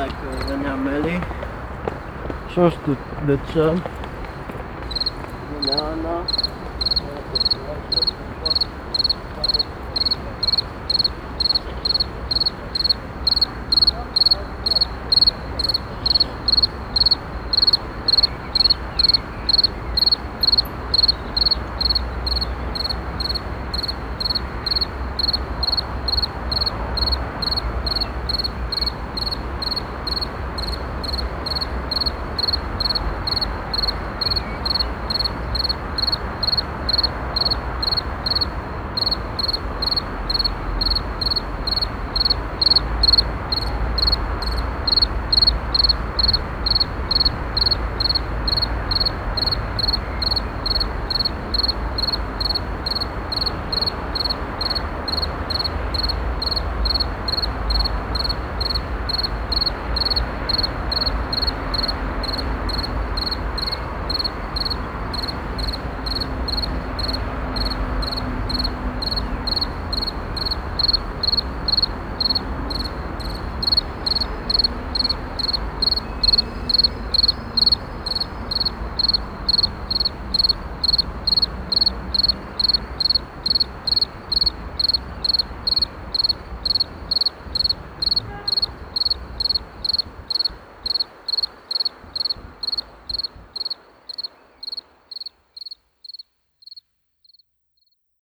tak Renia myli. Cóż tu, do No, no.